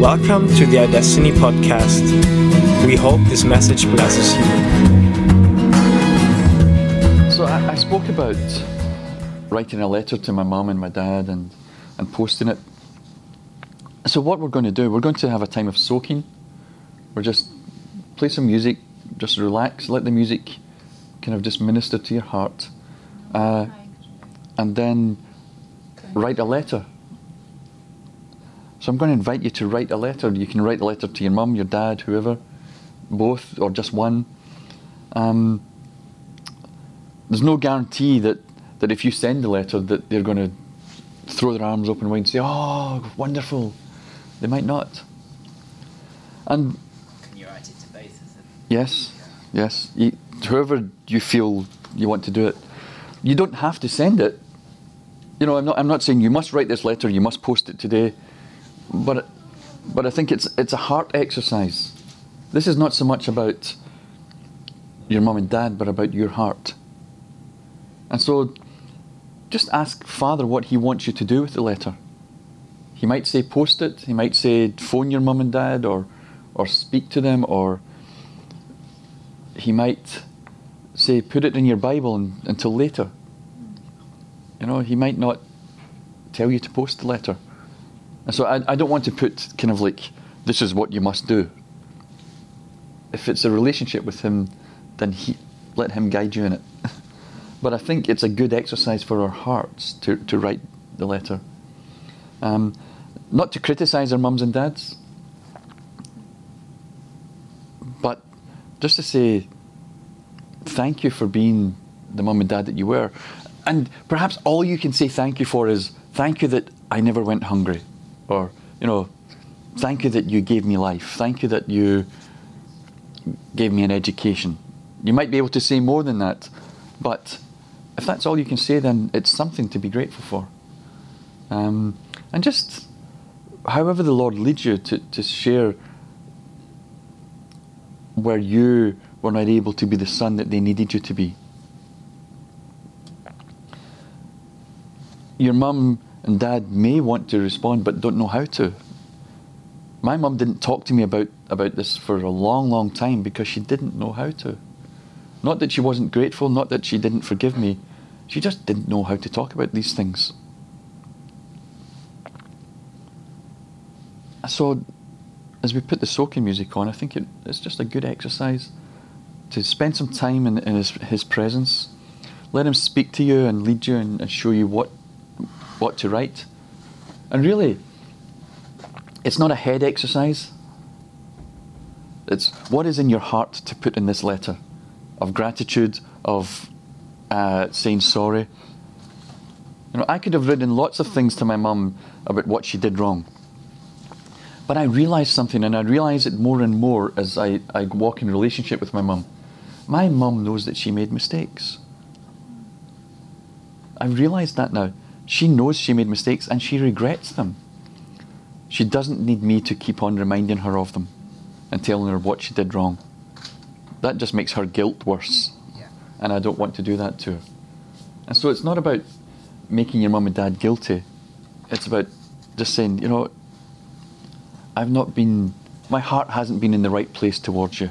Welcome to the iDestiny podcast. We hope this message blesses you. So I, I spoke about writing a letter to my mum and my dad and, and posting it. So what we're going to do, we're going to have a time of soaking. We're just play some music, just relax, let the music kind of just minister to your heart, uh, and then write a letter. So I'm going to invite you to write a letter. You can write a letter to your mum, your dad, whoever, both or just one. Um, there's no guarantee that, that if you send a letter that they're going to throw their arms open wide and say, "Oh, wonderful." They might not. And Can you write it to both of them? Yes, yes. You, whoever you feel you want to do it, you don't have to send it. You know, I'm not. I'm not saying you must write this letter. You must post it today, but but I think it's it's a heart exercise. This is not so much about your mum and dad, but about your heart. And so, just ask Father what He wants you to do with the letter. He might say post it. He might say phone your mum and dad, or or speak to them, or he might say, put it in your Bible and, until later. You know, he might not tell you to post the letter. And so I, I don't want to put kind of like, this is what you must do. If it's a relationship with him, then he, let him guide you in it. but I think it's a good exercise for our hearts to, to write the letter. Um, not to criticize our mums and dads, but just to say thank you for being the mum and dad that you were. And perhaps all you can say thank you for is thank you that I never went hungry. Or, you know, thank you that you gave me life. Thank you that you gave me an education. You might be able to say more than that, but if that's all you can say, then it's something to be grateful for. Um, and just however the Lord leads you to, to share where you were not able to be the son that they needed you to be. Your mum and dad may want to respond but don't know how to. My mum didn't talk to me about, about this for a long, long time because she didn't know how to. Not that she wasn't grateful, not that she didn't forgive me. She just didn't know how to talk about these things. So, as we put the soaking music on, I think it, it's just a good exercise to spend some time in, in his, his presence. Let him speak to you and lead you and, and show you what, what to write. And really, it's not a head exercise. It's what is in your heart to put in this letter of gratitude, of uh, saying sorry. You know, I could have written lots of things to my mum about what she did wrong. But I realised something, and I realise it more and more as I, I walk in relationship with my mum. My mum knows that she made mistakes. I realise that now. She knows she made mistakes and she regrets them. She doesn't need me to keep on reminding her of them and telling her what she did wrong. That just makes her guilt worse. Yeah. And I don't want to do that to her. And so it's not about making your mum and dad guilty. It's about just saying, you know, I've not been, my heart hasn't been in the right place towards you.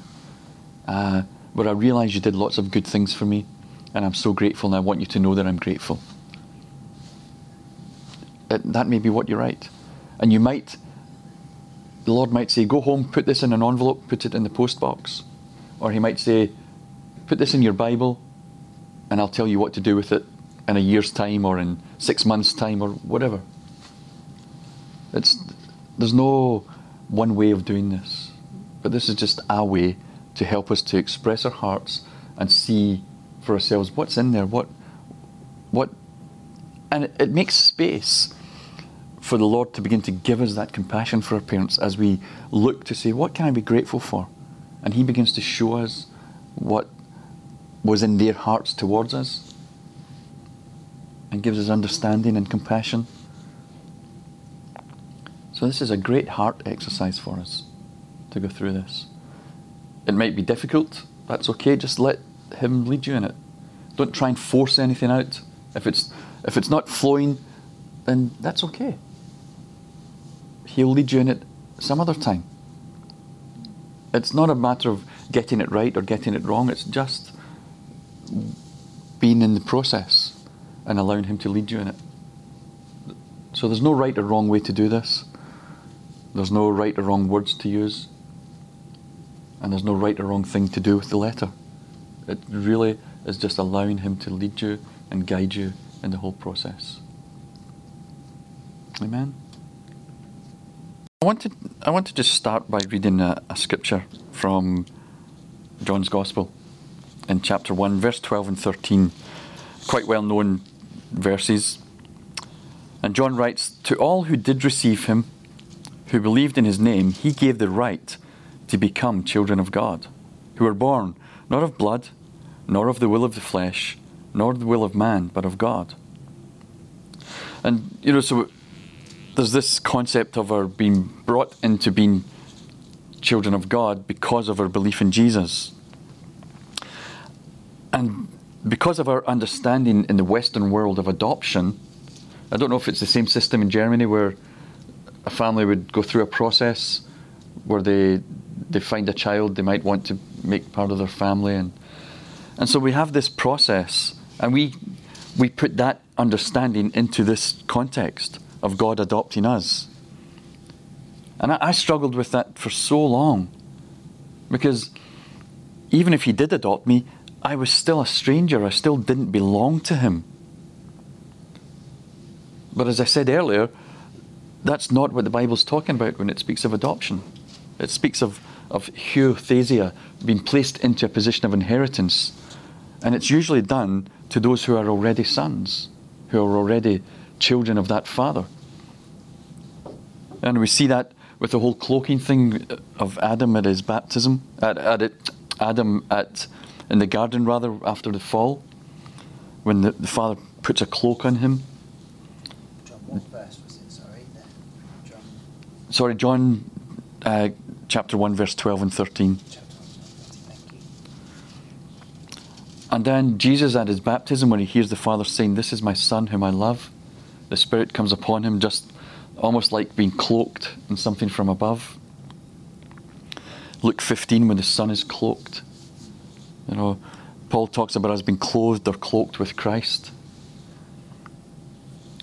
Uh, but I realise you did lots of good things for me, and I'm so grateful, and I want you to know that I'm grateful. It, that may be what you write. And you might, the Lord might say, go home, put this in an envelope, put it in the post box. Or He might say, put this in your Bible, and I'll tell you what to do with it in a year's time, or in six months' time, or whatever. It's, there's no one way of doing this, but this is just our way to help us to express our hearts and see for ourselves what's in there, what, what, and it, it makes space for the Lord to begin to give us that compassion for our parents as we look to say, what can I be grateful for? And He begins to show us what was in their hearts towards us and gives us understanding and compassion. So, this is a great heart exercise for us to go through this. It might be difficult, that's okay, just let Him lead you in it. Don't try and force anything out. If it's, if it's not flowing, then that's okay. He'll lead you in it some other time. It's not a matter of getting it right or getting it wrong, it's just being in the process and allowing Him to lead you in it. So there's no right or wrong way to do this. There's no right or wrong words to use. And there's no right or wrong thing to do with the letter. It really is just allowing Him to lead you and guide you in the whole process. Amen. I want to, I want to just start by reading a, a scripture from John's Gospel in chapter 1, verse 12 and 13. Quite well known verses. And John writes To all who did receive him, who believed in his name, he gave the right to become children of God, who were born not of blood, nor of the will of the flesh, nor the will of man, but of God. And, you know, so there's this concept of our being brought into being children of God because of our belief in Jesus. And because of our understanding in the Western world of adoption, I don't know if it's the same system in Germany where a family would go through a process where they they find a child they might want to make part of their family and and so we have this process and we we put that understanding into this context of God adopting us. And I, I struggled with that for so long because even if He did adopt me, I was still a stranger. I still didn't belong to Him. But as I said earlier, that's not what the Bible's talking about when it speaks of adoption. It speaks of, of huiothesia, being placed into a position of inheritance. And it's usually done to those who are already sons, who are already children of that father. And we see that with the whole cloaking thing of Adam at his baptism, at, at it, Adam at in the garden rather after the fall, when the, the father puts a cloak on him. John, what verse was it? Sorry. John, Sorry, John, uh, chapter one, verse twelve and thirteen. chapter 1, thank you. And then Jesus at his baptism, when he hears the Father saying, This is my Son whom I love, the Spirit comes upon him just almost like being cloaked in something from above. Luke 15, when the Son is cloaked. You know, Paul talks about us being clothed or cloaked with Christ.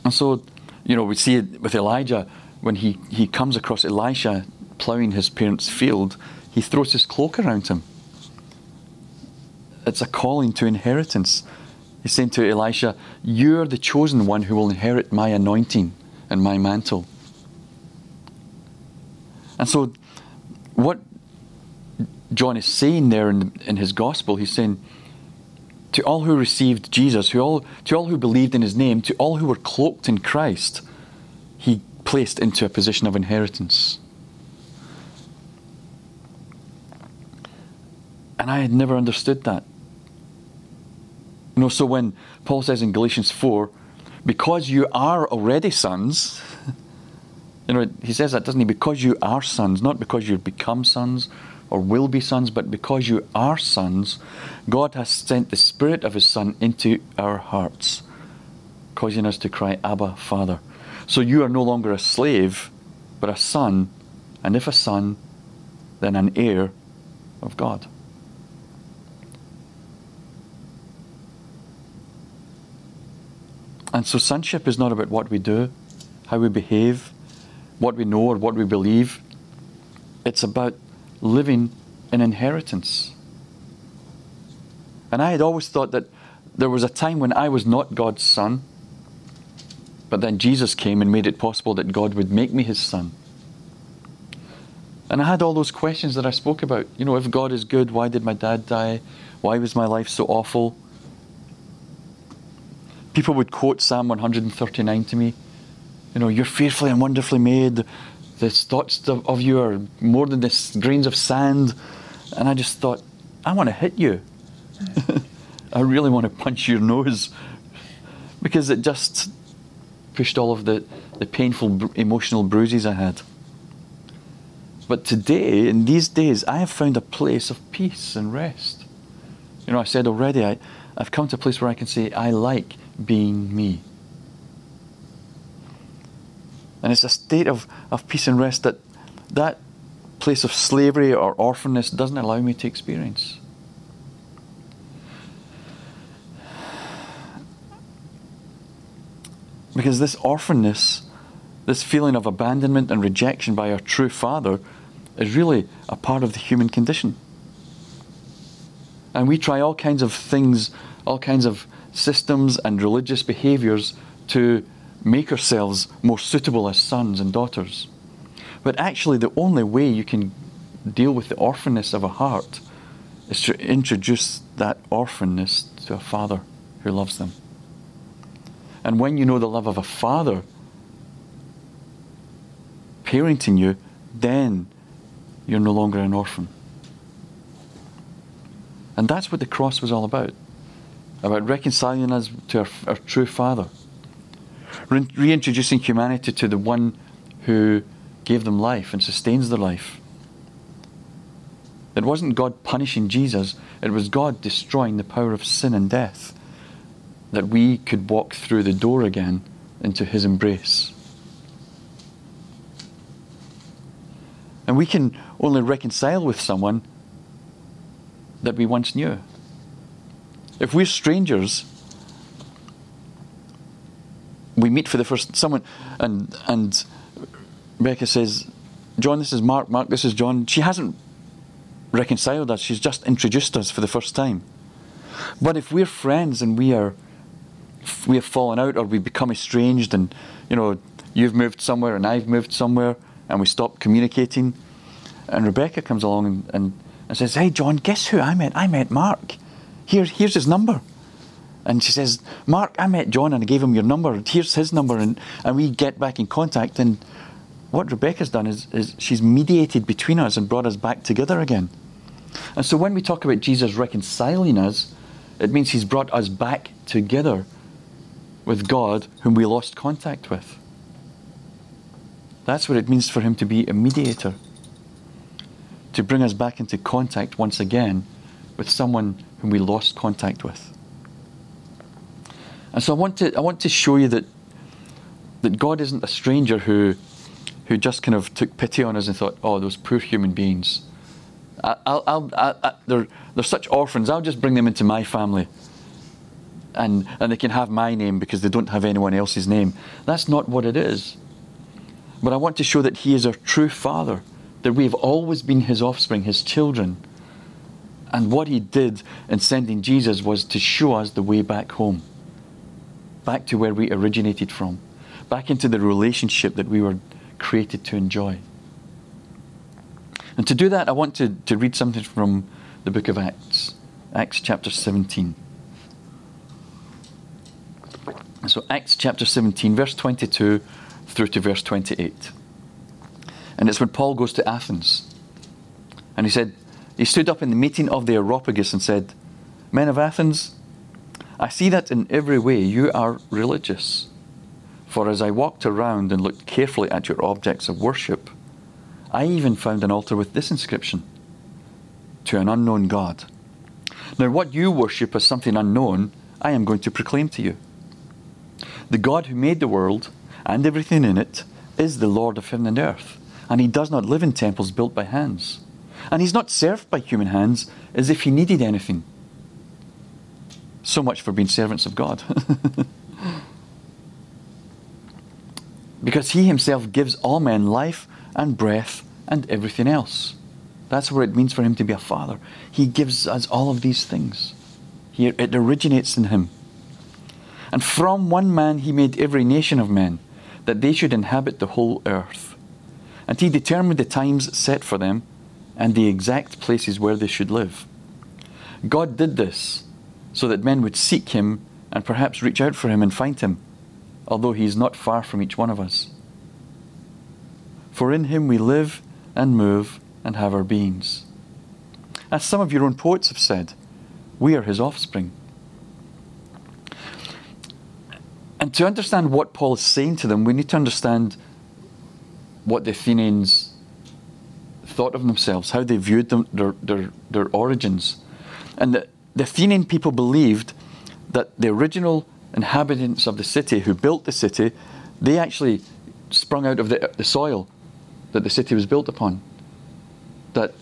And so, you know, we see it with Elijah when he, he comes across Elisha ploughing his parents' field, he throws his cloak around him it's a calling to inheritance. He's saying to Elisha, You're the chosen one who will inherit my anointing and my mantle. And so, what John is saying there in, in his gospel, he's saying, to all who received Jesus, who all, to all who believed in his name, to all who were cloaked in Christ, he placed into a position of inheritance. And I had never understood that. You know, so when Paul says in Galatians 4, because you are already sons, you know, he says that, doesn't he? Because you are sons, not because you've become sons or will be sons, but because you are sons, God has sent the Spirit of His Son into our hearts, causing us to cry, Abba, Father. So you are no longer a slave, but a son, and if a son, then an heir of God. And so sonship is not about what we do, how we behave, what we know, or what we believe. It's about living in inheritance. And I had always thought that there was a time when I was not God's son, but then Jesus came and made it possible that God would make me his son. And I had all those questions that I spoke about. You know, if God is good, why did my dad die? Why was my life so awful? People would quote Psalm 139 to me. You know, you're fearfully and wonderfully made. The thoughts of you are more than the grains of sand. And I just thought, I want to hit you. I really want to punch your nose because it just pushed all of the, the painful emotional bruises I had. But today, in these days, I have found a place of peace and rest. You know, I said already, I, I've come to a place where I can say, I like being me. And it's a state of, of peace and rest that that place of slavery or orphanness doesn't allow me to experience. Because this orphanness, this feeling of abandonment and rejection by our true Father, is really a part of the human condition. And we try all kinds of things, all kinds of systems and religious behaviors to make ourselves more suitable as sons and daughters. But actually, the only way you can deal with the orphanness of a heart is to introduce that orphanness to a father who loves them. And when you know the love of a father parenting you, then you're no longer an orphan. And that's what the cross was all about about reconciling us to our, our true Father, Re- reintroducing humanity to the one who gave them life and sustains their life. It wasn't God punishing Jesus, it was God destroying the power of sin and death that we could walk through the door again into his embrace. And we can only reconcile with someone that we once knew. If we're strangers, we meet for the first someone and and Rebecca says, John, this is Mark, Mark, this is John. She hasn't reconciled us, she's just introduced us for the first time. But if we're friends and we are we have fallen out or we become estranged and you know, you've moved somewhere and I've moved somewhere and we stop communicating and Rebecca comes along and, and, and says, Hey John, guess who I met? I met Mark. Here, here's his number. And she says, Mark, I met John and I gave him your number. Here's his number. And, and we get back in contact. And what Rebecca's done is, is she's mediated between us and brought us back together again. And so when we talk about Jesus reconciling us, it means he's brought us back together with God, whom we lost contact with. That's what it means for him to be a mediator. To bring us back into contact once again with someone whom we lost contact with. And so I want to, I want to show you that, that God isn't a stranger who, who just kind of took pity on us and thought, oh, those poor human beings. I, I'll, I'll, I, they're, they're such orphans, I'll just bring them into my family. And, and they can have my name because they don't have anyone else's name. That's not what it is. But I want to show that He is our true Father, that we have always been His offspring, His children and what he did in sending Jesus was to show us the way back home, back to where we originated from, back into the relationship that we were created to enjoy. And to do that, I want to, to read something from the book of Acts, Acts chapter 17. So, Acts chapter 17, verse 22 through to verse 28. And it's when Paul goes to Athens. And he said, he stood up in the meeting of the Areopagus and said, Men of Athens, I see that in every way you are religious. For as I walked around and looked carefully at your objects of worship, I even found an altar with this inscription To an unknown God. Now, what you worship as something unknown, I am going to proclaim to you. The God who made the world and everything in it is the Lord of heaven and earth, and he does not live in temples built by hands and he's not served by human hands as if he needed anything. So much for being servants of God. because he himself gives all men life and breath and everything else. That's what it means for him to be a father. He gives us all of these things. He, it originates in him. And from one man he made every nation of men, that they should inhabit the whole earth. And he determined the times set for them and the exact places where they should live. God did this so that men would seek him and perhaps reach out for him and find him, although he is not far from each one of us. For in him we live and move and have our beings. As some of your own poets have said, we are his offspring. And to understand what Paul is saying to them, we need to understand what the Athenians thought of themselves, how they viewed them, their, their, their origins. And the, the Athenian people believed that the original inhabitants of the city who built the city, they actually sprung out of the, the soil. that the city was built upon. That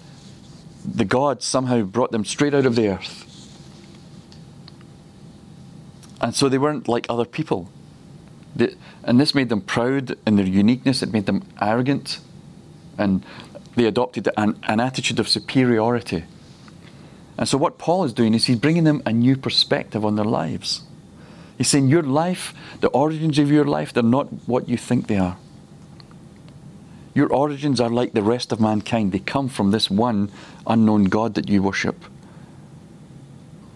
the gods somehow brought them straight out of the earth. And so they weren't like other people. They, and this made them proud in their uniqueness, it made them arrogant, and they adopted an, an attitude of superiority. And so, what Paul is doing is he's bringing them a new perspective on their lives. He's saying, Your life, the origins of your life, they're not what you think they are. Your origins are like the rest of mankind. They come from this one unknown God that you worship.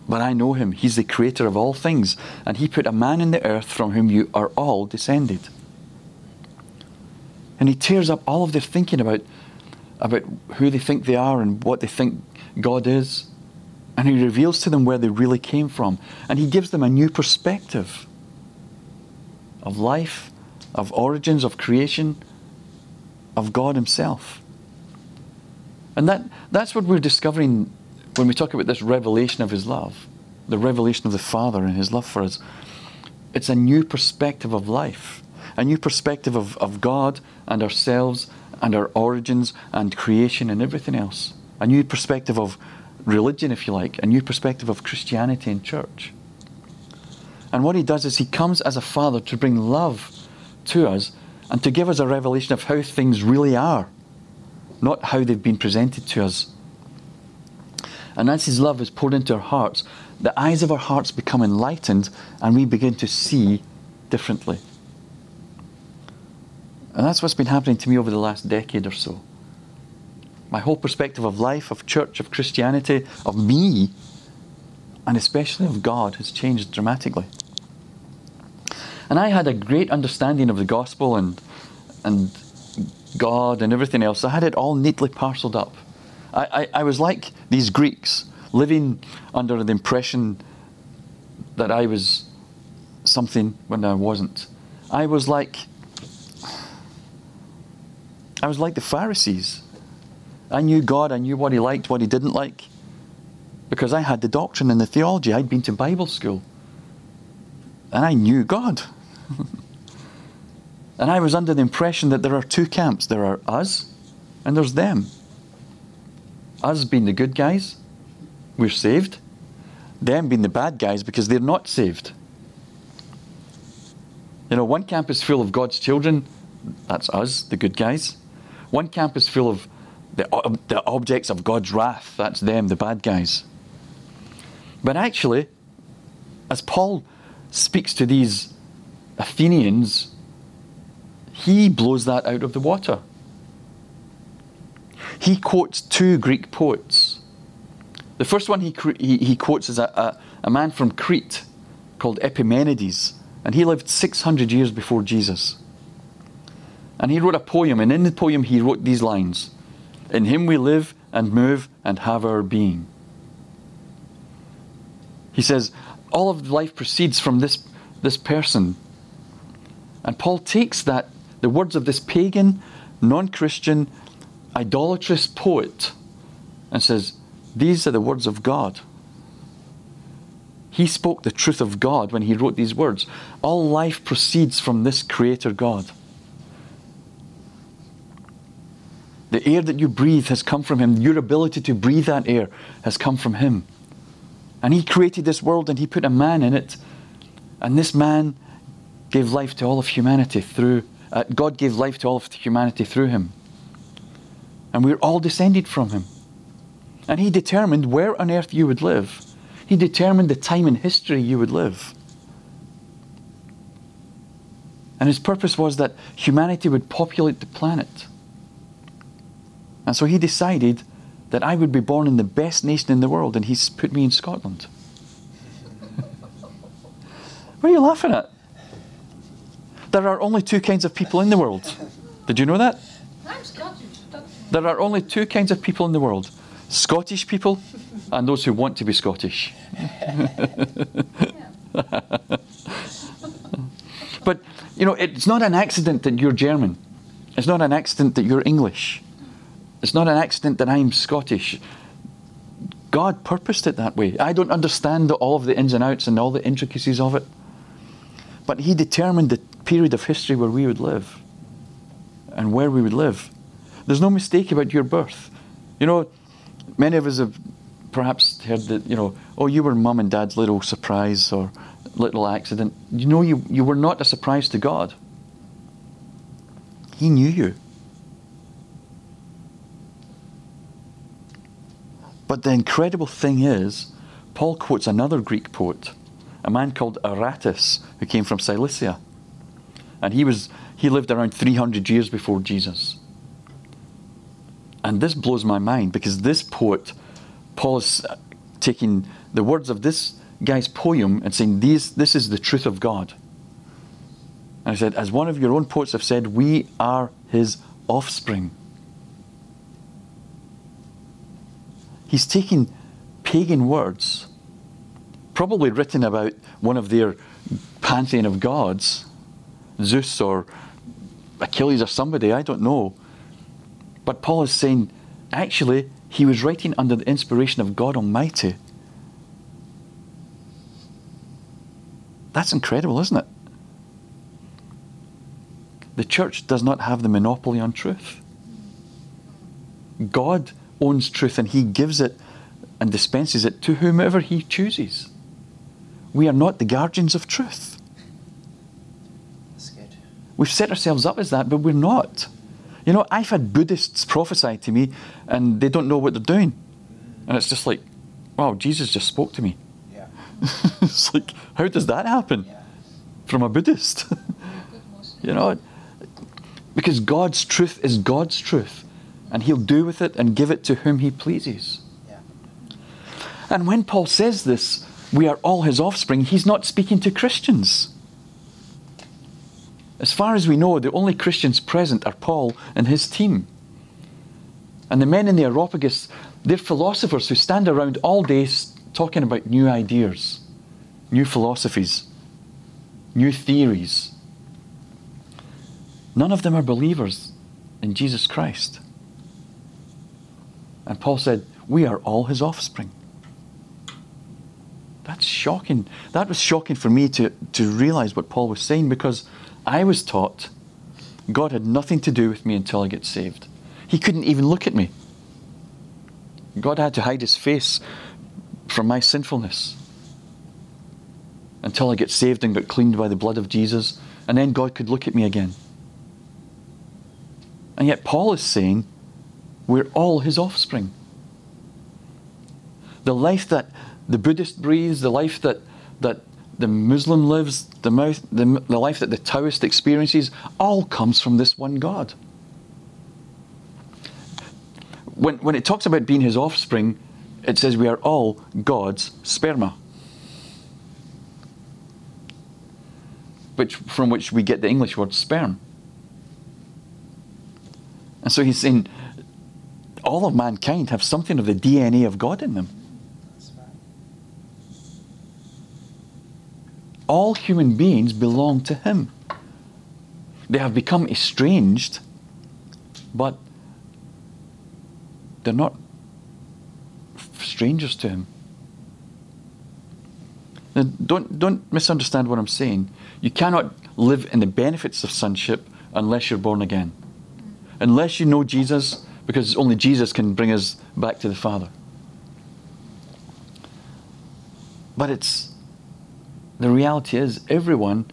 But I know him. He's the creator of all things, and he put a man in the earth from whom you are all descended. And he tears up all of their thinking about, about who they think they are and what they think God is. And he reveals to them where they really came from. And he gives them a new perspective of life, of origins, of creation, of God Himself. And that, that's what we're discovering when we talk about this revelation of His love, the revelation of the Father and His love for us. It's a new perspective of life, a new perspective of, of God and ourselves and our origins and creation and everything else. A new perspective of religion, if you like, a new perspective of Christianity and church. And what he does is he comes as a father to bring love to us and to give us a revelation of how things really are, not how they've been presented to us. And as His love is poured into our hearts, the eyes of our hearts become enlightened and we begin to see differently. And that's what's been happening to me over the last decade or so. My whole perspective of life, of church, of Christianity, of me, and especially of God has changed dramatically. And I had a great understanding of the gospel and, and God and everything else. I had it all neatly parceled up. I, I, I was like these Greeks, living under the impression that I was something when I wasn't. I was like I was like the Pharisees. I knew God, I knew what he liked, what he didn't like. Because I had the doctrine and the theology. I'd been to Bible school. And I knew God. and I was under the impression that there are two camps there are us and there's them. Us being the good guys, we're saved. Them being the bad guys because they're not saved. You know, one camp is full of God's children, that's us, the good guys. One camp is full of the, the objects of God's wrath, that's them, the bad guys. But actually, as Paul speaks to these Athenians, he blows that out of the water. He quotes two Greek poets. The first one he, he, he quotes is a, a, a man from Crete called Epimenides, and he lived 600 years before Jesus. And he wrote a poem, and in the poem he wrote these lines In him we live and move and have our being. He says, All of life proceeds from this, this person and Paul takes that, the words of this pagan, non Christian, idolatrous poet, and says, These are the words of God. He spoke the truth of God when he wrote these words. All life proceeds from this Creator God. The air that you breathe has come from Him. Your ability to breathe that air has come from Him. And He created this world and He put a man in it. And this man gave life to all of humanity through, uh, God gave life to all of humanity through him. And we're all descended from him. And he determined where on earth you would live. He determined the time in history you would live. And his purpose was that humanity would populate the planet. And so he decided that I would be born in the best nation in the world, and he's put me in Scotland. what are you laughing at? There are only two kinds of people in the world. Did you know that? I'm Scottish. There are only two kinds of people in the world Scottish people and those who want to be Scottish. but, you know, it's not an accident that you're German. It's not an accident that you're English. It's not an accident that I'm Scottish. God purposed it that way. I don't understand all of the ins and outs and all the intricacies of it. But He determined the period of history where we would live and where we would live. There's no mistake about your birth. You know, many of us have perhaps heard that, you know, oh, you were mum and dad's little surprise or little accident. You know, you, you were not a surprise to God. He knew you. But the incredible thing is, Paul quotes another Greek poet, a man called Aratus, who came from Cilicia. And he, was, he lived around 300 years before Jesus. And this blows my mind because this poet, Paul is uh, taking the words of this guy's poem and saying, These, This is the truth of God. And I said, As one of your own poets have said, we are his offspring. He's taking pagan words, probably written about one of their pantheon of gods, Zeus or Achilles or somebody, I don't know. But Paul is saying, actually, he was writing under the inspiration of God Almighty. That's incredible, isn't it? The church does not have the monopoly on truth. God owns truth and he gives it and dispenses it to whomever he chooses. We are not the guardians of truth. That's good. We've set ourselves up as that, but we're not. You know, I've had Buddhists prophesy to me and they don't know what they're doing. And it's just like, wow, Jesus just spoke to me. Yeah. it's like, how does that happen Yeah. from a Buddhist? you know, because God's truth is God's truth, and He'll do with it and give it to whom He pleases. Yeah. And when Paul says this, we are all His offspring, he's not speaking to Christians. As far as we know, the only Christians present are Paul and his team. And the men in the Areopagus, they're philosophers who stand around all day talking about new ideas, new philosophies, new theories. None of them are believers in Jesus Christ. And Paul said, We are all his offspring. That's shocking. That was shocking for me to, to realize what Paul was saying because I was taught God had nothing to do with me until I get saved. He couldn't even look at me. God had to hide his face from my sinfulness until I get saved and got cleaned by the blood of Jesus, and then God could look at me again. And yet, Paul is saying we're all his offspring. The life that the Buddhist breathes, the life that, that the Muslim lives, the, mouth, the, the life that the Taoist experiences, all comes from this one God. When, when it talks about being his offspring, it says we are all God's sperma. Which, from which we get the English word sperm. And so he's saying all of mankind have something of the DNA of God in them. All human beings belong to him. They have become estranged, but they're not strangers to him. Now, don't, don't misunderstand what I'm saying. You cannot live in the benefits of sonship unless you're born again. Unless you know Jesus, because only Jesus can bring us back to the Father. But it's the reality is everyone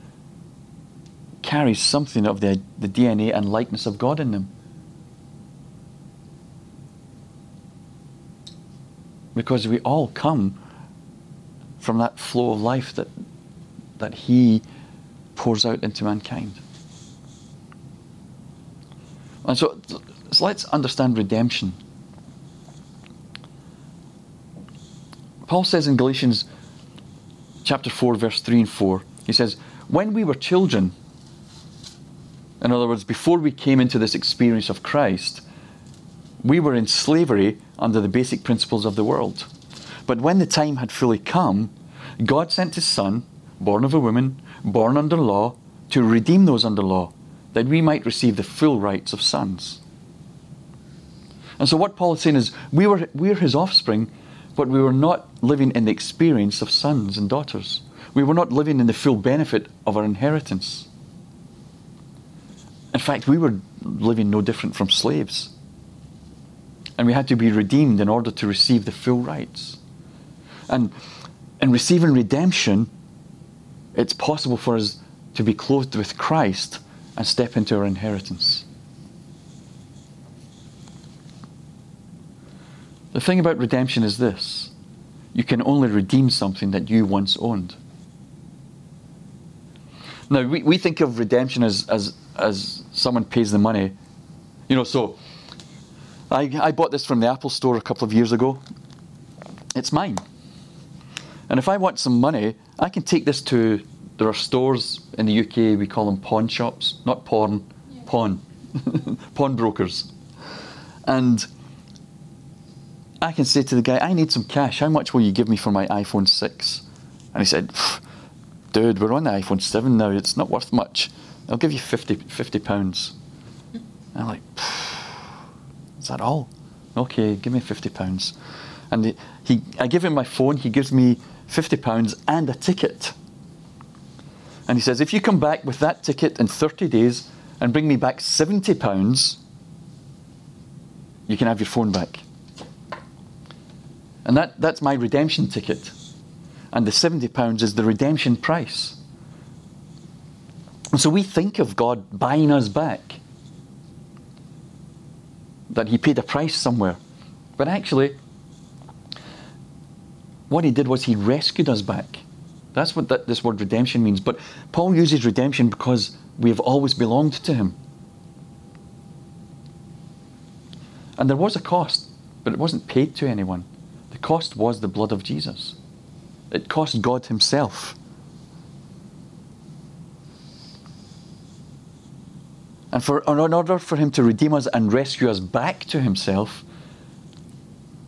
carries something of the, the DNA and likeness of God in them. Because we all come from that flow of life that, that He pours out into mankind. And so, so let's understand redemption. Paul says in Galatians chapter 4, verse 3 and 4, he says, When we were children, in other words, before we came into this experience of Christ, we were in slavery under the basic principles of the world. But when the time had fully come, God sent His Son, born of a woman, born under law, to redeem those under law, that we might receive the full rights of sons. And so, what Paul is saying is, we were, we're His offspring, but we were not living in the experience of sons and daughters. We were not living in the full benefit of our inheritance. In fact, we were living no different from slaves. And we had to be redeemed in order to receive the full rights. And in receiving redemption, it's possible for us to be clothed with Christ and step into our inheritance. The thing about redemption is this you can only redeem something that you once owned. Now, we, we think of redemption as, as, as someone pays the money. You know, so I, I bought this from the Apple store a couple of years ago. It's mine. And if I want some money, I can take this to, there are stores in the UK, we call them pawn shops, not pawn, pawn, pawnbrokers. And I can say to the guy, I need some cash. How much will you give me for my iPhone 6? And he said, Dude, we're on the iPhone 7 now. It's not worth much. I'll give you 50, 50 pounds. And I'm like, Is that all? Okay, give me 50 pounds. And he, he, I give him my phone. He gives me 50 pounds and a ticket. And he says, If you come back with that ticket in 30 days and bring me back 70 pounds, you can have your phone back. And that, that's my redemption ticket. And the £70 is the redemption price. And so we think of God buying us back, that He paid a price somewhere. But actually, what He did was He rescued us back. That's what that, this word redemption means. But Paul uses redemption because we have always belonged to Him. And there was a cost, but it wasn't paid to anyone. The cost was the blood of Jesus. It cost God Himself. And for, in order for Him to redeem us and rescue us back to Himself,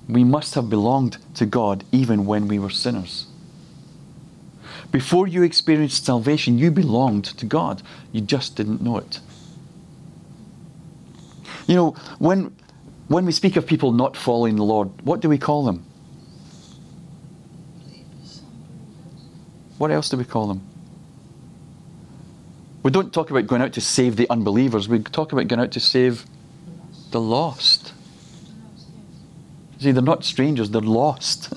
we must have belonged to God even when we were sinners. Before you experienced salvation, you belonged to God. You just didn't know it. You know, when, when we speak of people not following the Lord, what do we call them? What else do we call them? We don't talk about going out to save the unbelievers, we talk about going out to save the lost. See, they're not strangers, they're lost.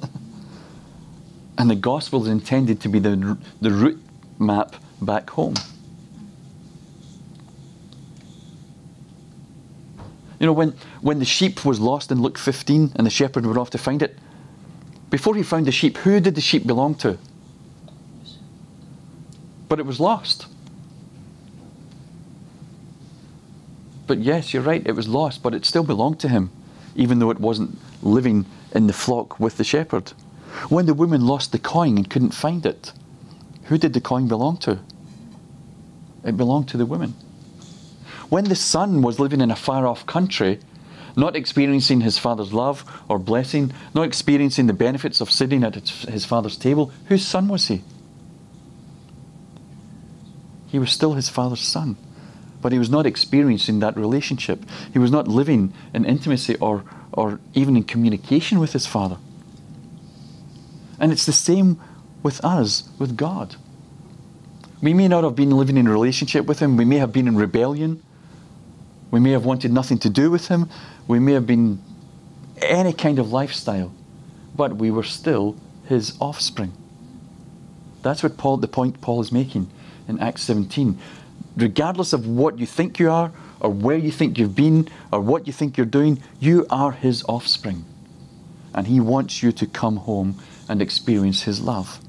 and the gospel is intended to be the, the route map back home. You know, when, when the sheep was lost in Luke 15 and the shepherd went off to find it, before he found the sheep, who did the sheep belong to? But it was lost. But yes, you're right, it was lost, but it still belonged to him, even though it wasn't living in the flock with the shepherd. When the woman lost the coin and couldn't find it, who did the coin belong to? It belonged to the woman. When the son was living in a far off country, not experiencing his father's love or blessing, not experiencing the benefits of sitting at his father's table, whose son was he? He was still his father's son. But he was not experiencing that relationship. He was not living in intimacy or, or even in communication with his father. And it's the same with us, with God. We may not have been living in relationship with him. We may have been in rebellion. We may have wanted nothing to do with him. We may have been any kind of lifestyle. But we were still his offspring. That's what Paul, the point Paul is making in Acts 17. Regardless of what you think you are, or where you think you've been, or what you think you're doing, you are His offspring. And He wants you to come home and experience His love.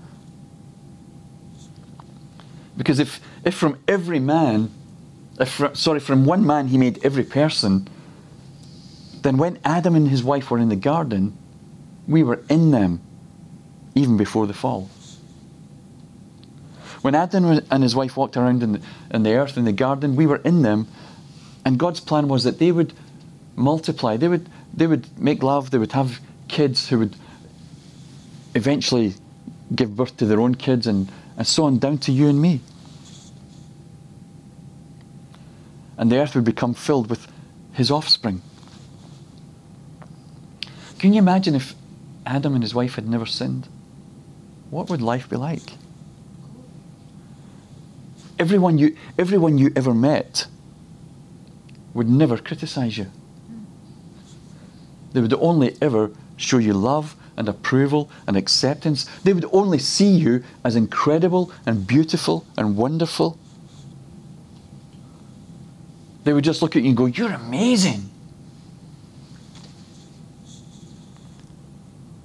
Because if, if from every man, if, sorry, from one man He made every person, then when Adam and his wife were in the garden, we were in them even before the fall. When Adam and his wife walked around in the, in the earth, in the garden, we were in them. And God's plan was that they would multiply. They would, they would make love. They would have kids who would eventually give birth to their own kids and, and so on, down to you and me. And the earth would become filled with his offspring. Can you imagine if Adam and his wife had never sinned? What would life be like? Everyone you, everyone you ever met would never criticize you. They would only ever show you love and approval and acceptance. They would only see you as incredible and beautiful and wonderful. They would just look at you and go, You're amazing.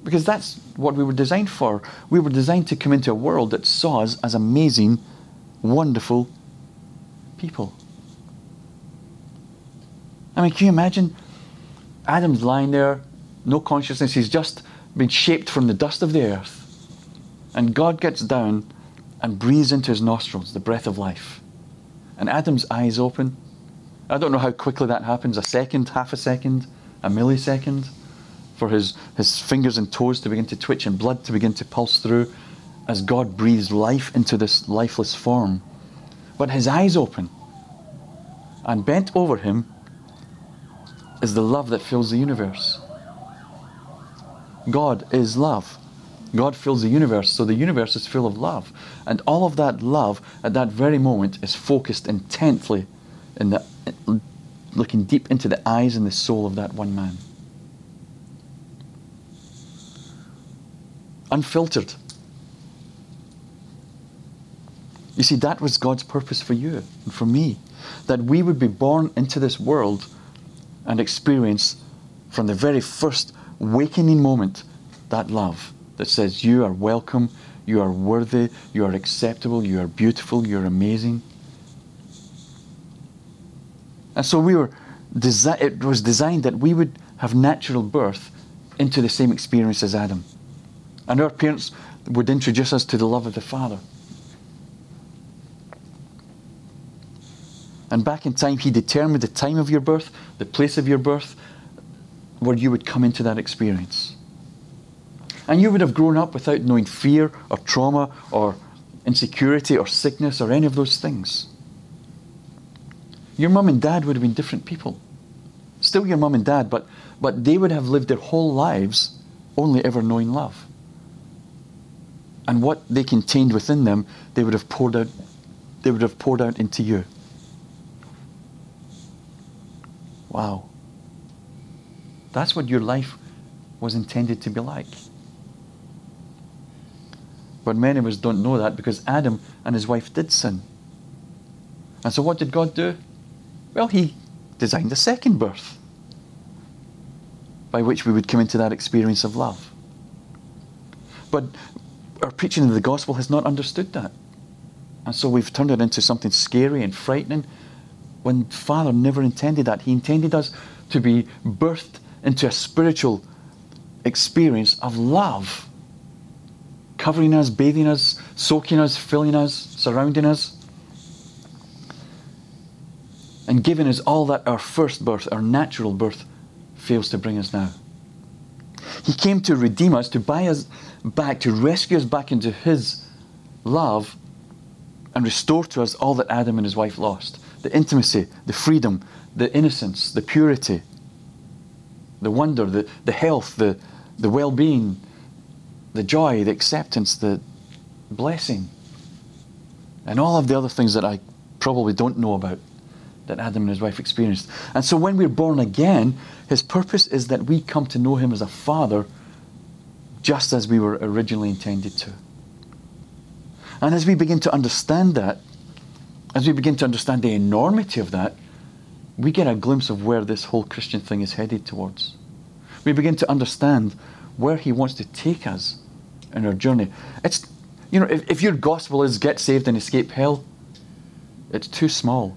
Because that's what we were designed for. We were designed to come into a world that saw us as amazing, wonderful people. I mean, can you imagine? Adam's lying there, no consciousness. He's just been shaped from the dust of the earth. And God gets down and breathes into his nostrils the breath of life. And Adam's eyes open. I don't know how quickly that happens a second, half a second, a millisecond for his, his fingers and toes to begin to twitch and blood to begin to pulse through as God breathes life into this lifeless form. But his eyes open, and bent over him is the love that fills the universe. God is love. God fills the universe, so the universe is full of love. And all of that love at that very moment is focused intently in the looking deep into the eyes and the soul of that one man. unfiltered. You see, that was God's purpose for you and for me. That we would be born into this world and experience from the very first wakening moment that love that says, You are welcome, you are worthy, you are acceptable, you are beautiful, you're amazing. And so we were desi- it was designed that we would have natural birth into the same experience as Adam. And our parents would introduce us to the love of the Father. And back in time, He determined the time of your birth, the place of your birth, where you would come into that experience. And you would have grown up without knowing fear or trauma or insecurity or sickness or any of those things. Your mum and dad would have been different people. Still your mum and dad, but, but they would have lived their whole lives only ever knowing love and what they contained within them, they would have poured out, they would have poured out into you. Wow. That's what your life was intended to be like. But many of us don't know that because Adam and his wife did sin. And so what did God do? Well, he designed a second birth by which we would come into that experience of love. But our preaching of the gospel has not understood that. And so we've turned it into something scary and frightening when Father never intended that. He intended us to be birthed into a spiritual experience of love, covering us, bathing us, soaking us, filling us, surrounding us, and giving us all that our first birth, our natural birth, fails to bring us now. He came to redeem us, to buy us back, to rescue us back into His love and restore to us all that Adam and his wife lost the intimacy, the freedom, the innocence, the purity, the wonder, the, the health, the, the well being, the joy, the acceptance, the blessing, and all of the other things that I probably don't know about that Adam and his wife experienced. And so when we're born again, his purpose is that we come to know him as a father just as we were originally intended to. And as we begin to understand that, as we begin to understand the enormity of that, we get a glimpse of where this whole Christian thing is headed towards. We begin to understand where He wants to take us in our journey. It's, you know, if, if your gospel is get saved and escape hell, it's too small.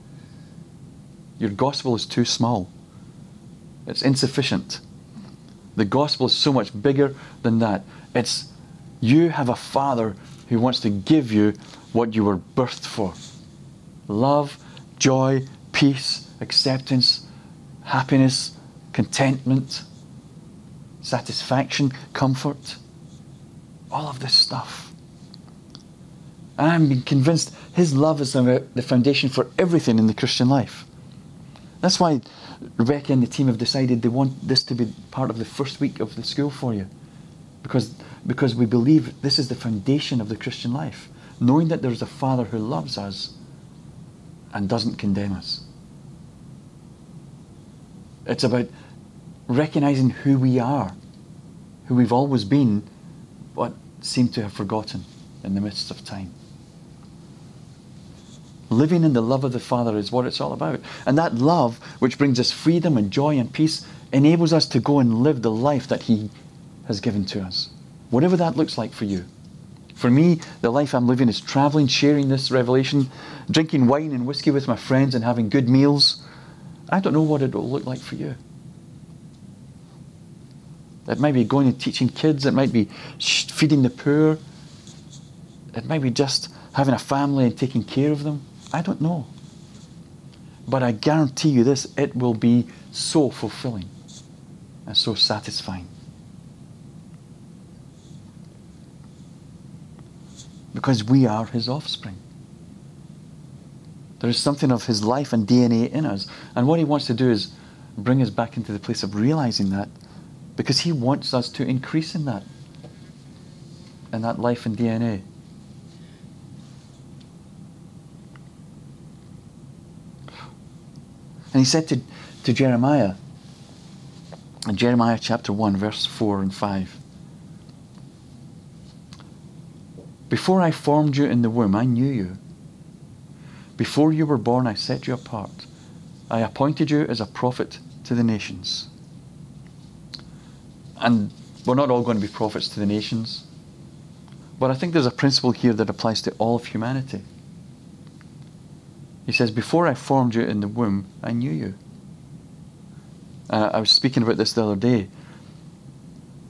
Your gospel is too small. It's insufficient. The gospel is so much bigger than that. It's you have a father who wants to give you what you were birthed for love, joy, peace, acceptance, happiness, contentment, satisfaction, comfort. All of this stuff. And I'm convinced His love is the foundation for everything in the Christian life. That's why Rebecca and the team have decided they want this to be part of the first week of the school for you. Because, because we believe this is the foundation of the Christian life. Knowing that there's a Father who loves us and doesn't condemn us. It's about recognizing who we are, who we've always been, but seem to have forgotten in the midst of time. Living in the love of the Father is what it's all about. And that love, which brings us freedom and joy and peace, enables us to go and live the life that He has given to us. Whatever that looks like for you. For me, the life I'm living is traveling, sharing this revelation, drinking wine and whiskey with my friends, and having good meals. I don't know what it will look like for you. It might be going and teaching kids, it might be feeding the poor, it might be just having a family and taking care of them. I don't know. But I guarantee you this it will be so fulfilling and so satisfying. Because we are his offspring. There is something of his life and DNA in us. And what he wants to do is bring us back into the place of realizing that because he wants us to increase in that, in that life and DNA. And he said to, to Jeremiah, in Jeremiah chapter 1, verse 4 and 5, Before I formed you in the womb, I knew you. Before you were born, I set you apart. I appointed you as a prophet to the nations. And we're not all going to be prophets to the nations. But I think there's a principle here that applies to all of humanity. He says, Before I formed you in the womb, I knew you. Uh, I was speaking about this the other day.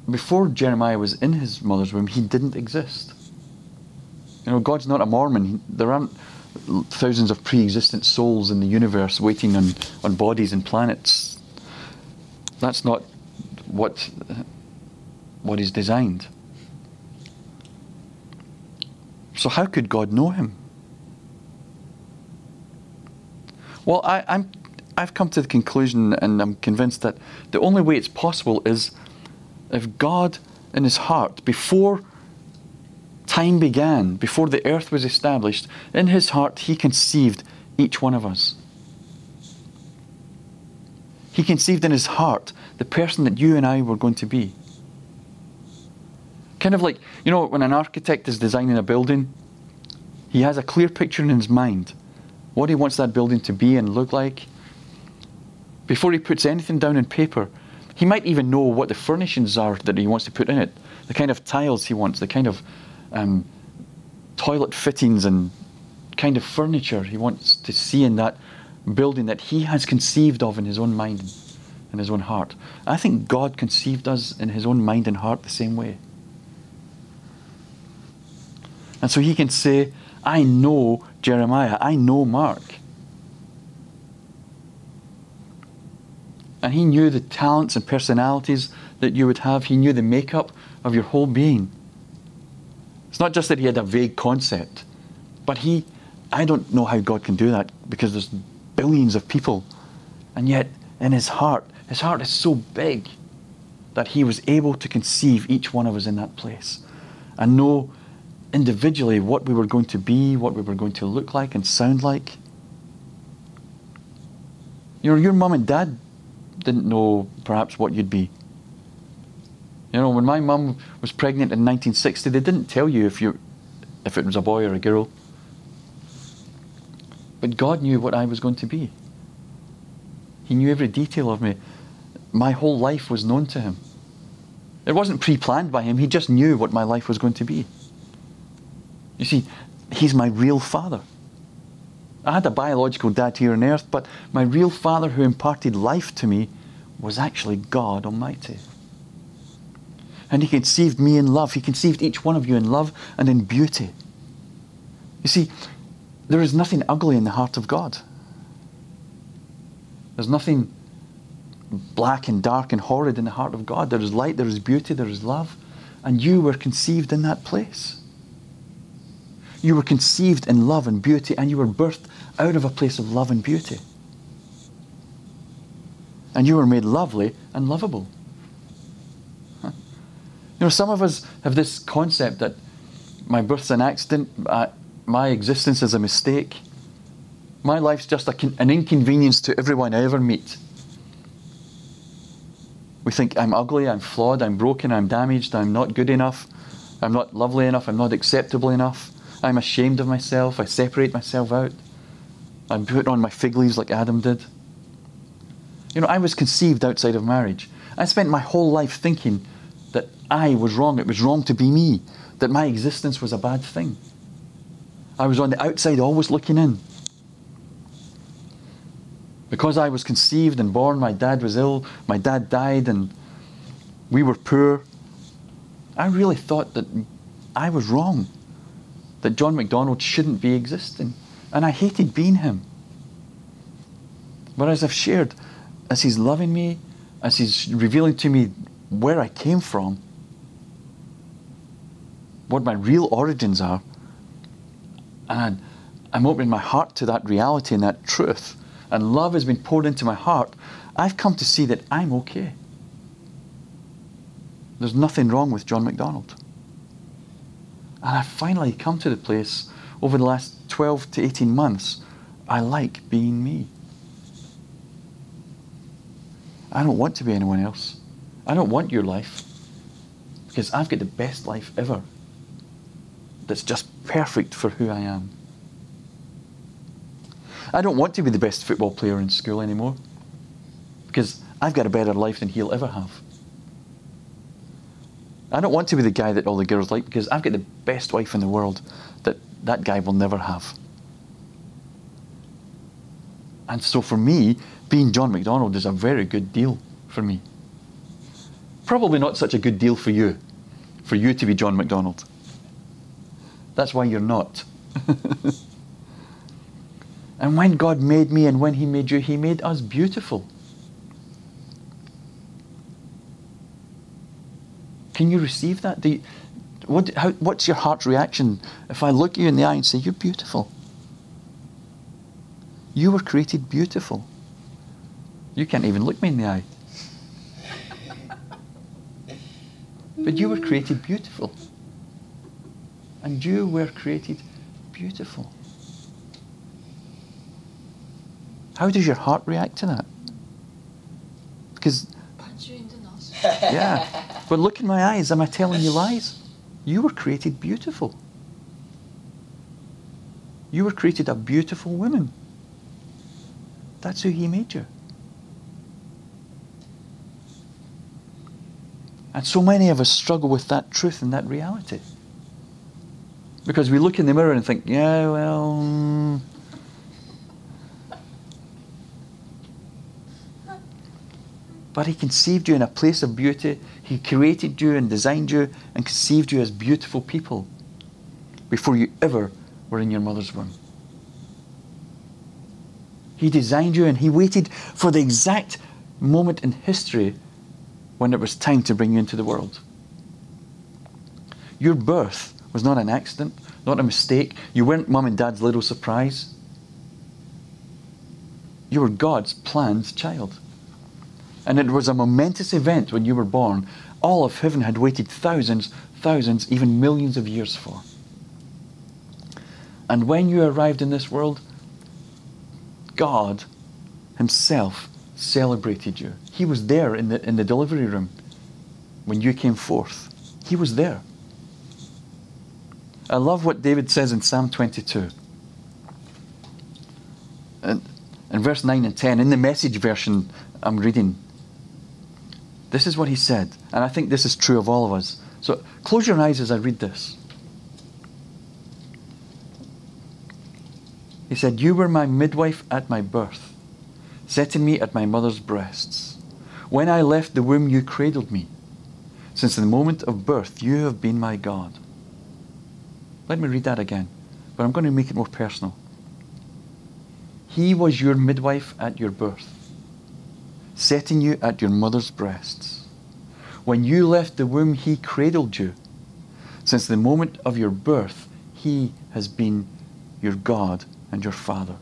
Before Jeremiah was in his mother's womb, he didn't exist. You know, God's not a Mormon. There aren't thousands of pre existent souls in the universe waiting on, on bodies and planets. That's not what, what He's designed. So, how could God know him? Well, I, I'm, I've come to the conclusion and I'm convinced that the only way it's possible is if God, in his heart, before time began, before the earth was established, in his heart he conceived each one of us. He conceived in his heart the person that you and I were going to be. Kind of like, you know, when an architect is designing a building, he has a clear picture in his mind what he wants that building to be and look like. Before he puts anything down in paper, he might even know what the furnishings are that he wants to put in it, the kind of tiles he wants, the kind of um, toilet fittings and kind of furniture he wants to see in that building that he has conceived of in his own mind and his own heart. I think God conceived us in his own mind and heart the same way. And so he can say, I know Jeremiah. I know Mark. And he knew the talents and personalities that you would have. He knew the makeup of your whole being. It's not just that he had a vague concept, but he, I don't know how God can do that because there's billions of people. And yet, in his heart, his heart is so big that he was able to conceive each one of us in that place and know individually what we were going to be, what we were going to look like and sound like. You know, your mum and dad didn't know perhaps what you'd be. You know, when my mum was pregnant in 1960, they didn't tell you if you if it was a boy or a girl. But God knew what I was going to be. He knew every detail of me. My whole life was known to him. It wasn't pre planned by him, he just knew what my life was going to be. You see, he's my real father. I had a biological dad here on earth, but my real father who imparted life to me was actually God Almighty. And he conceived me in love. He conceived each one of you in love and in beauty. You see, there is nothing ugly in the heart of God. There's nothing black and dark and horrid in the heart of God. There is light, there is beauty, there is love. And you were conceived in that place. You were conceived in love and beauty, and you were birthed out of a place of love and beauty. And you were made lovely and lovable. You know, some of us have this concept that my birth's an accident, uh, my existence is a mistake, my life's just con- an inconvenience to everyone I ever meet. We think I'm ugly, I'm flawed, I'm broken, I'm damaged, I'm not good enough, I'm not lovely enough, I'm not acceptable enough, I'm ashamed of myself, I separate myself out, I'm put on my fig leaves like Adam did. You know, I was conceived outside of marriage. I spent my whole life thinking I was wrong, it was wrong to be me, that my existence was a bad thing. I was on the outside, always looking in. Because I was conceived and born, my dad was ill, my dad died, and we were poor. I really thought that I was wrong, that John MacDonald shouldn't be existing, and I hated being him. But as I've shared, as he's loving me, as he's revealing to me where I came from, what my real origins are, and I'm opening my heart to that reality and that truth, and love has been poured into my heart, I've come to see that I'm okay. There's nothing wrong with John MacDonald. And I've finally come to the place over the last 12 to 18 months, I like being me. I don't want to be anyone else. I don't want your life because I've got the best life ever that's just perfect for who I am. I don't want to be the best football player in school anymore because I've got a better life than he'll ever have. I don't want to be the guy that all the girls like because I've got the best wife in the world that that guy will never have. And so for me, being John MacDonald is a very good deal for me. Probably not such a good deal for you, for you to be John MacDonald. That's why you're not. and when God made me and when He made you, He made us beautiful. Can you receive that? You, what, how, what's your heart's reaction if I look you in the eye and say, You're beautiful? You were created beautiful. You can't even look me in the eye. But you were created beautiful. And you were created beautiful. How does your heart react to that? Because, Punch you in the nose. yeah. But look in my eyes. Am I telling you lies? You were created beautiful. You were created a beautiful woman. That's who He made you. And so many of us struggle with that truth and that reality. Because we look in the mirror and think, yeah, well. mm." But He conceived you in a place of beauty. He created you and designed you and conceived you as beautiful people before you ever were in your mother's womb. He designed you and He waited for the exact moment in history when it was time to bring you into the world. Your birth was not an accident, not a mistake. You weren't mum and dad's little surprise. You were God's planned child. And it was a momentous event when you were born. All of heaven had waited thousands, thousands, even millions of years for. And when you arrived in this world, God Himself celebrated you. He was there in the, in the delivery room when you came forth. He was there. I love what David says in Psalm 22. And in verse 9 and 10, in the message version I'm reading, this is what he said. And I think this is true of all of us. So close your eyes as I read this. He said, You were my midwife at my birth, setting me at my mother's breasts. When I left the womb, you cradled me. Since the moment of birth, you have been my God. Let me read that again, but I'm going to make it more personal. He was your midwife at your birth, setting you at your mother's breasts. When you left the womb, He cradled you. Since the moment of your birth, He has been your God and your Father.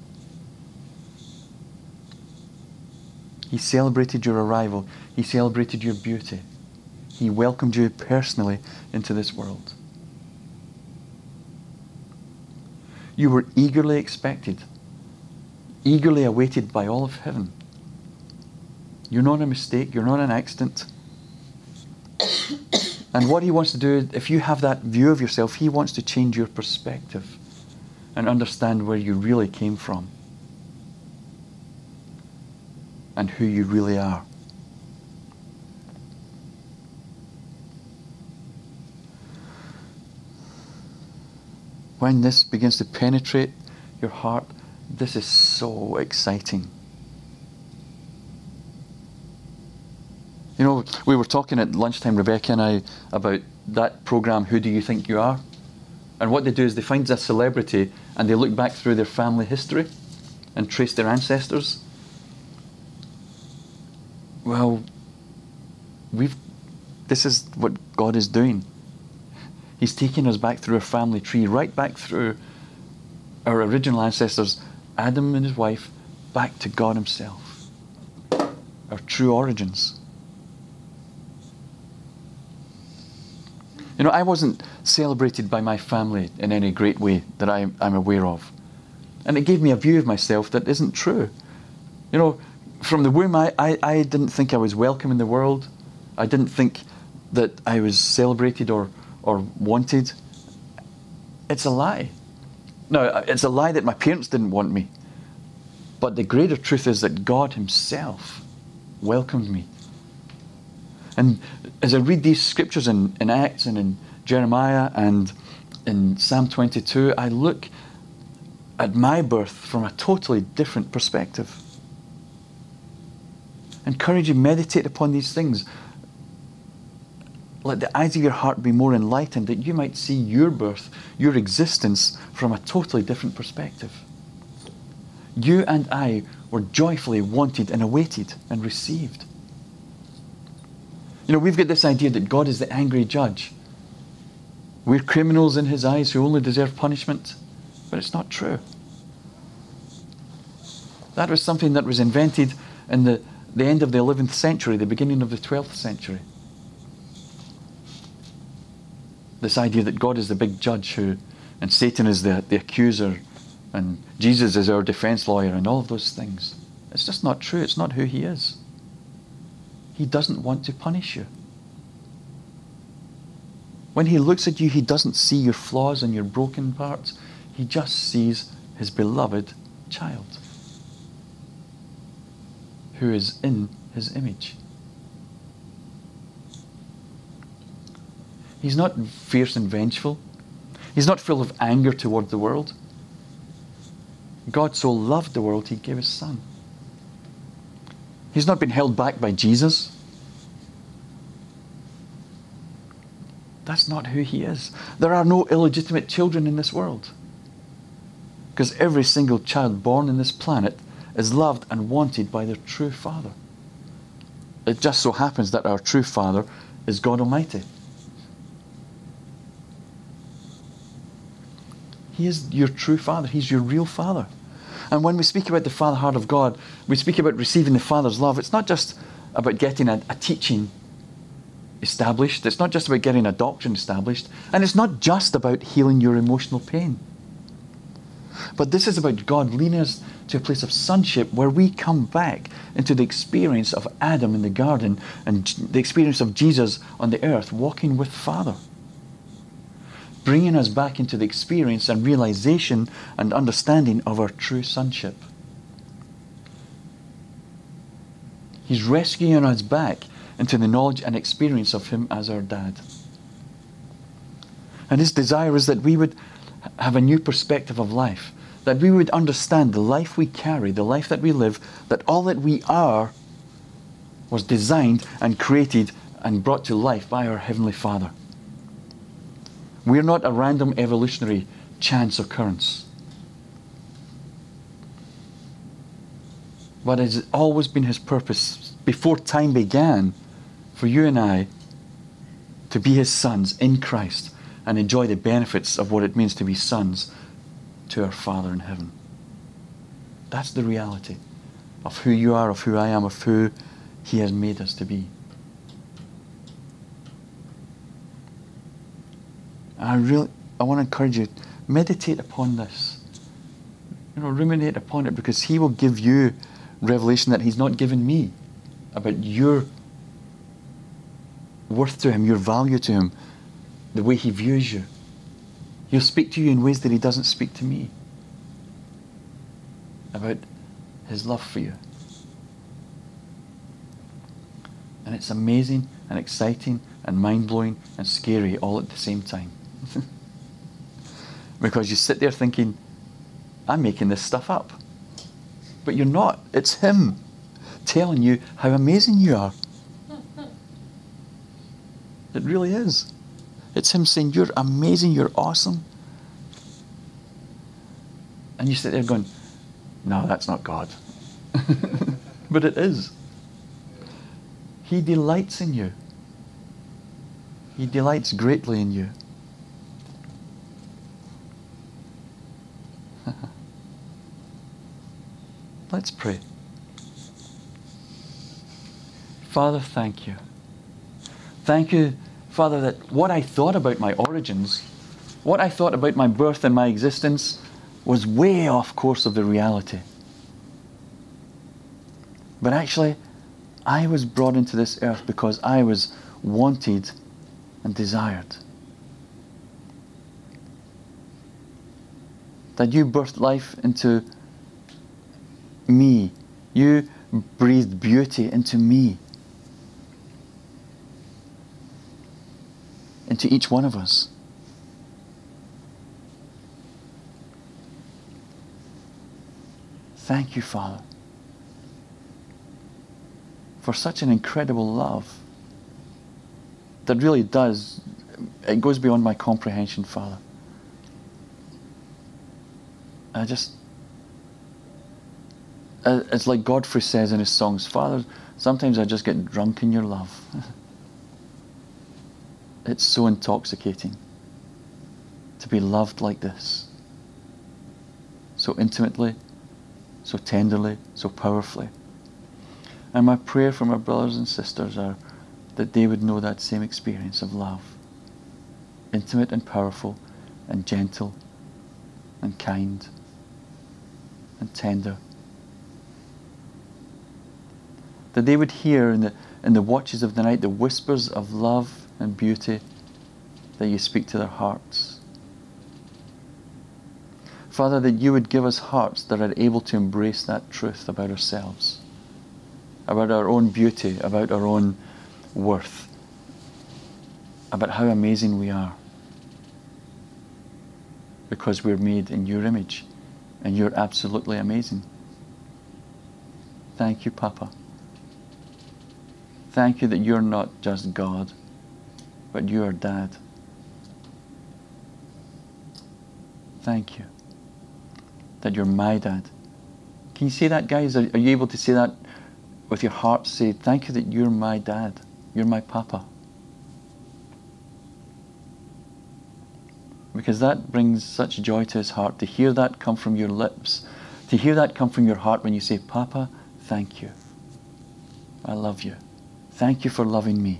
He celebrated your arrival. He celebrated your beauty. He welcomed you personally into this world. You were eagerly expected, eagerly awaited by all of heaven. You're not a mistake. You're not an accident. And what he wants to do, if you have that view of yourself, he wants to change your perspective and understand where you really came from and who you really are. When this begins to penetrate your heart, this is so exciting. You know, we were talking at lunchtime, Rebecca and I, about that program, Who Do You Think You Are? And what they do is they find a celebrity and they look back through their family history and trace their ancestors. Well, we've this is what God is doing. He's taking us back through our family tree, right back through our original ancestors, Adam and his wife, back to God Himself. Our true origins. You know, I wasn't celebrated by my family in any great way that I, am aware of. And it gave me a view of myself that isn't true. You know, from the womb, I, I, I didn't think I was welcome in the world. I didn't think that I was celebrated or, or wanted. It's a lie. No, it's a lie that my parents didn't want me. But the greater truth is that God Himself welcomed me. And as I read these scriptures in, in Acts and in Jeremiah and in Psalm 22, I look at my birth from a totally different perspective. Encourage you, meditate upon these things. Let the eyes of your heart be more enlightened that you might see your birth, your existence from a totally different perspective. You and I were joyfully wanted and awaited and received. You know, we've got this idea that God is the angry judge. We're criminals in his eyes who only deserve punishment. But it's not true. That was something that was invented in the, the end of the 11th century, the beginning of the 12th century. This idea that God is the big judge who, and Satan is the, the accuser, and Jesus is our defense lawyer, and all of those things. It's just not true. It's not who he is. He doesn't want to punish you. When He looks at you, He doesn't see your flaws and your broken parts. He just sees His beloved child who is in His image. He's not fierce and vengeful. He's not full of anger toward the world. God so loved the world, He gave His Son. He's not been held back by Jesus. That's not who he is. There are no illegitimate children in this world. Because every single child born in this planet is loved and wanted by their true father. It just so happens that our true father is God Almighty. He is your true father, He's your real father. And when we speak about the Father heart of God, we speak about receiving the Father's love. It's not just about getting a, a teaching established, it's not just about getting a doctrine established, and it's not just about healing your emotional pain. But this is about God leading us to a place of sonship where we come back into the experience of Adam in the garden and the experience of Jesus on the earth walking with Father bringing us back into the experience and realization and understanding of our true sonship. He's rescuing us back into the knowledge and experience of Him as our dad. And His desire is that we would have a new perspective of life, that we would understand the life we carry, the life that we live, that all that we are was designed and created and brought to life by our Heavenly Father. We're not a random evolutionary chance occurrence. But it's always been His purpose before time began for you and I to be His sons in Christ and enjoy the benefits of what it means to be sons to our Father in heaven. That's the reality of who you are, of who I am, of who He has made us to be. I really, I want to encourage you, meditate upon this. You know, ruminate upon it because He will give you revelation that He's not given me about your worth to Him, your value to Him, the way He views you. He'll speak to you in ways that He doesn't speak to me about His love for you. And it's amazing and exciting and mind blowing and scary all at the same time. Because you sit there thinking, I'm making this stuff up. But you're not. It's Him telling you how amazing you are. It really is. It's Him saying, You're amazing, you're awesome. And you sit there going, No, that's not God. but it is. He delights in you. He delights greatly in you. Let's pray. Father, thank you. Thank you, Father, that what I thought about my origins, what I thought about my birth and my existence, was way off course of the reality. But actually, I was brought into this earth because I was wanted and desired. That you birthed life into me. You breathed beauty into me. Into each one of us. Thank you, Father for such an incredible love that really does, it goes beyond my comprehension, Father. I just, it's like Godfrey says in his songs, Father, sometimes I just get drunk in your love. it's so intoxicating to be loved like this. So intimately, so tenderly, so powerfully. And my prayer for my brothers and sisters are that they would know that same experience of love. Intimate and powerful and gentle and kind and tender. That they would hear in the, in the watches of the night the whispers of love and beauty that you speak to their hearts. Father, that you would give us hearts that are able to embrace that truth about ourselves about our own beauty, about our own worth, about how amazing we are. Because we're made in your image and you're absolutely amazing. Thank you, Papa. Thank you that you're not just God, but you are Dad. Thank you that you're my dad. Can you say that, guys? Are, are you able to say that with your heart say, Thank you that you're my dad, you're my papa. Because that brings such joy to his heart to hear that come from your lips, to hear that come from your heart when you say, Papa, thank you. I love you. Thank you for loving me.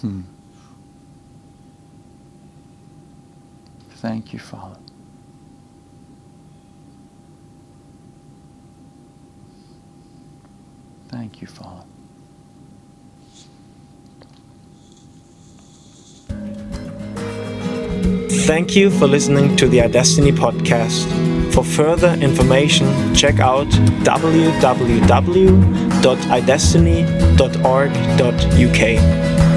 Hmm. Thank you, Father. Thank you, Father. Thank you for listening to the iDestiny podcast. For further information, check out www.idestiny.org.uk.